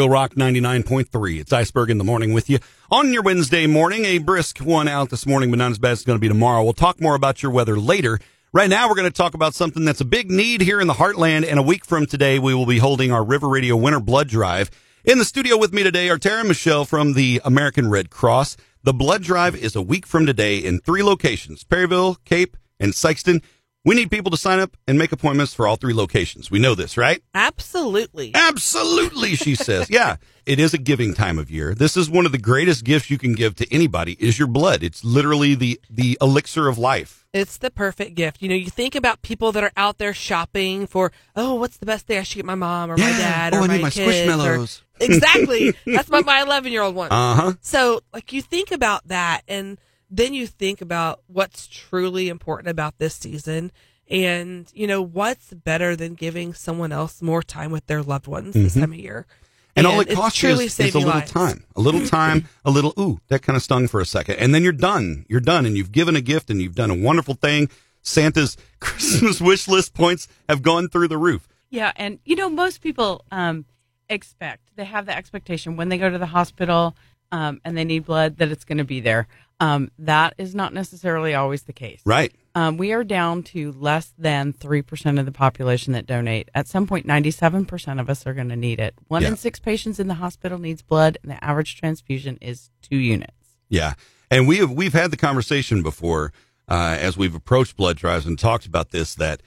Real Rock 99.3. It's Iceberg in the morning with you on your Wednesday morning. A brisk one out this morning, but not as bad as it's going to be tomorrow. We'll talk more about your weather later. Right now, we're going to talk about something that's a big need here in the heartland. And a week from today, we will be holding our River Radio Winter Blood Drive. In the studio with me today are Tara and Michelle from the American Red Cross. The blood drive is a week from today in three locations Perryville, Cape, and Sikeston. We need people to sign up and make appointments for all three locations. We know this, right? Absolutely. Absolutely, she says. Yeah, it is a giving time of year. This is one of the greatest gifts you can give to anybody is your blood. It's literally the the elixir of life. It's the perfect gift. You know, you think about people that are out there shopping for, oh, what's the best day I should get my mom or my dad Oh, or I my need my kids or- exactly. That's what my 11 year old wants. Uh huh. So, like, you think about that, and then you think about what's truly important about this season. And, you know, what's better than giving someone else more time with their loved ones this time of year? Mm-hmm. And, all it costs you truly is, is a little lives. time, a little time, a little, ooh, that kind of stung for a second. And then you're done. You're done and you've given a gift and you've done a wonderful thing. Santa's Christmas wish list points have gone through the roof. Yeah, and you know most people um, expect they have the expectation when they go to the hospital um, and they need blood that it's going to be there. Um, that is not necessarily always the case. Right. Um, we are down to less than three percent of the population that donate. At some point, point, ninety-seven percent of us are going to need it. One Yeah. in six patients in the hospital needs blood, and the average transfusion is two units. Yeah, and we have we've had the conversation before uh, as we've approached blood drives and talked about this that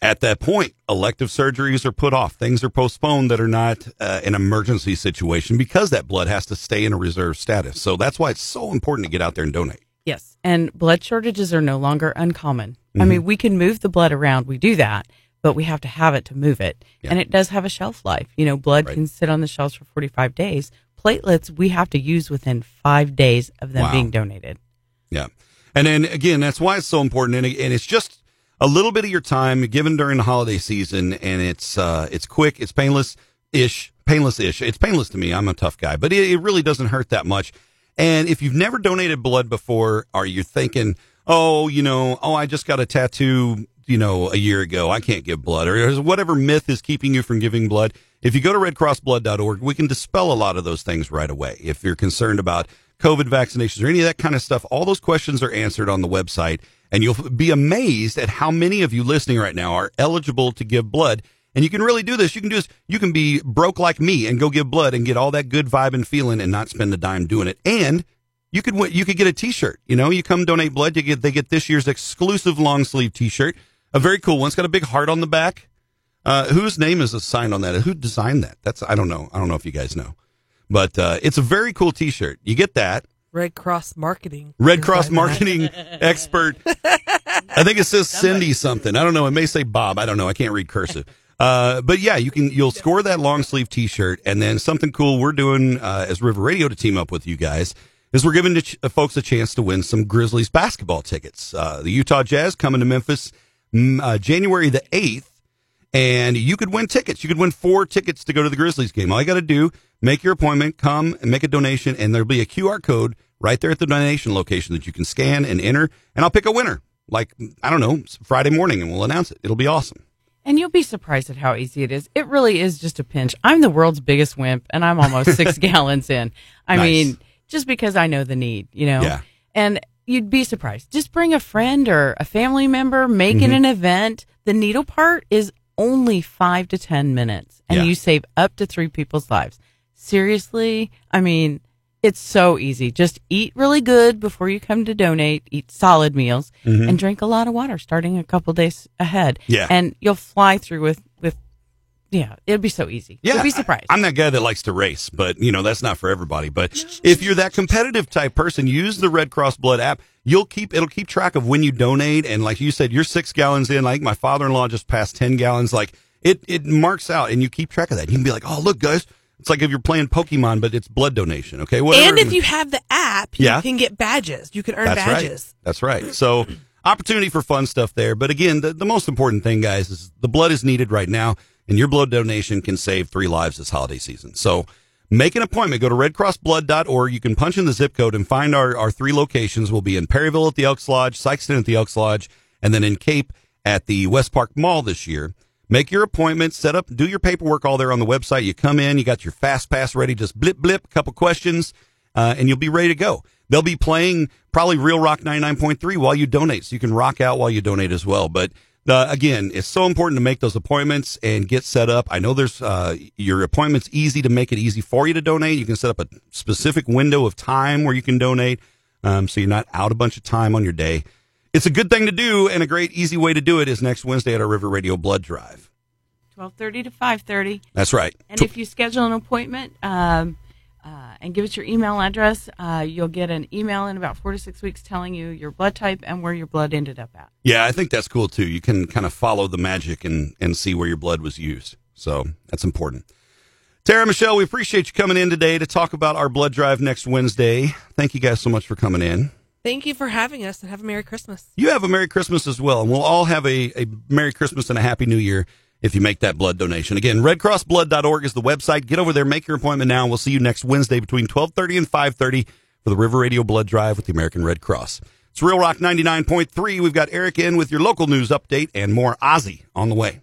at that point elective surgeries are put off, things are postponed that are not uh, an emergency situation because that blood has to stay in a reserve status. So that's why it's so important to get out there and donate. Yes. And blood shortages are no longer uncommon. I Mm-hmm. mean, we can move the blood around. We do that, but we have to have it to move it. Yeah. And it does have a shelf life. You know, blood Right. can sit on the shelves for 45 days. Platelets, we have to use within five days of them Wow. being donated. Yeah. And then again, that's why it's so important. And it's just a little bit of your time given during the holiday season. And it's, uh, it's quick. It's painless ish, painless ish. It's painless to me. I'm a tough guy, but it, it really doesn't hurt that much. And if you've never donated blood before, are you thinking, oh, you know, oh, I just got a tattoo, you know, a year ago. I can't give blood or whatever myth is keeping you from giving blood. If you go to redcrossblood.org, we can dispel a lot of those things right away. If you're concerned about COVID vaccinations or any of that kind of stuff, all those questions are answered on the website. And you'll be amazed at how many of you listening right now are eligible to give blood. And you can really do this. You can do this. You can be broke like me and go give blood and get all that good vibe and feeling and not spend a dime doing it. And you could you could get a T-shirt. You know, you come donate blood, you get they get this year's exclusive long sleeve T-shirt, a very cool one. It's got a big heart on the back. Uh, whose name is assigned on that? Who designed that? That's I don't know. I don't know if you guys know, but uh, it's a very cool T-shirt. You get that Red Cross Marketing. Red Cross marketing expert. I think it says Cindy something. I don't know. It may say Bob. I don't know. I can't read cursive. Uh, but yeah, you can, you'll score that long sleeve t-shirt and then something cool we're doing, uh, as River Radio to team up with you guys is we're giving the ch- uh, folks a chance to win some Grizzlies basketball tickets. Uh, the Utah Jazz coming to Memphis, mm, uh, January the 8th and you could win tickets. You could win four tickets to go to the Grizzlies game. All you got to do, make your appointment, come and make a donation, and there'll be a QR code right there at the donation location that you can scan and enter, and I'll pick a winner. Like, I don't know, Friday morning, and we'll announce it. It'll be awesome. And you'll be surprised at how easy it is. It really is just a pinch. I'm the world's biggest wimp, and I'm almost six gallons in. I Nice. mean, just because I know the need, you know? Yeah. And you'd be surprised. Just bring a friend or a family member, make Mm-hmm. it an event. The needle part is only five to 10 minutes, and Yeah. you save up to three people's lives. Seriously, I mean, it's so easy. Just eat really good before you come to donate, eat solid meals, and drink a lot of water starting a couple days ahead. Mm-hmm. Yeah. And you'll fly through with, with, yeah, it'd be so easy. Yeah, You'll be surprised. I, am that guy that likes to race, but you know that's not for everybody. But if you're that competitive type person, use the Red Cross Blood app. You'll keep it'll keep track of when you donate, and like you said, you're six gallons in. Like my father-in-law just passed ten gallons. Like it it marks out, and you keep track of that. You can be like, oh look, guys, it's like if you're playing Pokemon, but it's blood donation. Okay, whatever. And if you have the app, you Yeah. can get badges. You can earn That's badges. right. That's right. So opportunity for fun stuff there. But again, the, the most important thing, guys, is the blood is needed right now, and your blood donation can save three lives this holiday season. So make an appointment. Go to redcrossblood.org. You can punch in the zip code and find our, our three locations. We'll be in Perryville at the Elks Lodge, Sikeston at the Elks Lodge, and then in Cape at the West Park Mall this year. Make your appointment, set up, do your paperwork all there on the website. You come in, you got your fast pass ready, just blip, blip, a couple questions, uh, and you'll be ready to go. They'll be playing probably Real Rock 99.3 while you donate, so you can rock out while you donate as well. But uh, again, it's so important to make those appointments and get set up. I know there's uh, your appointment's easy to make it easy for you to donate. You can set up a specific window of time where you can donate, um, so you're not out a bunch of time on your day. It's a good thing to do, and a great easy way to do it is next Wednesday at our River Radio Blood Drive. Twelve thirty to five thirty. That's right. And if you schedule an appointment um, uh, and give us your email address, uh, you'll get an email in about four to six weeks telling you your blood type and where your blood ended up at. Yeah, I think that's cool too. You can kind of follow the magic and, and see where your blood was used. So that's important. Tara Michelle, we appreciate you coming in today to talk about our blood drive next Wednesday. Thank you guys so much for coming in. Thank you for having us and have a Merry Christmas. You have a Merry Christmas as well, and we'll all have a, a Merry Christmas and a Happy New Year if you make that blood donation. Again, redcrossblood.org is the website. Get over there, make your appointment now. We'll see you next Wednesday between 1230 and 530 for the River Radio Blood Drive with the American Red Cross. It's Real Rock 99.3. We've got Eric in with your local news update and more Ozzy on the way.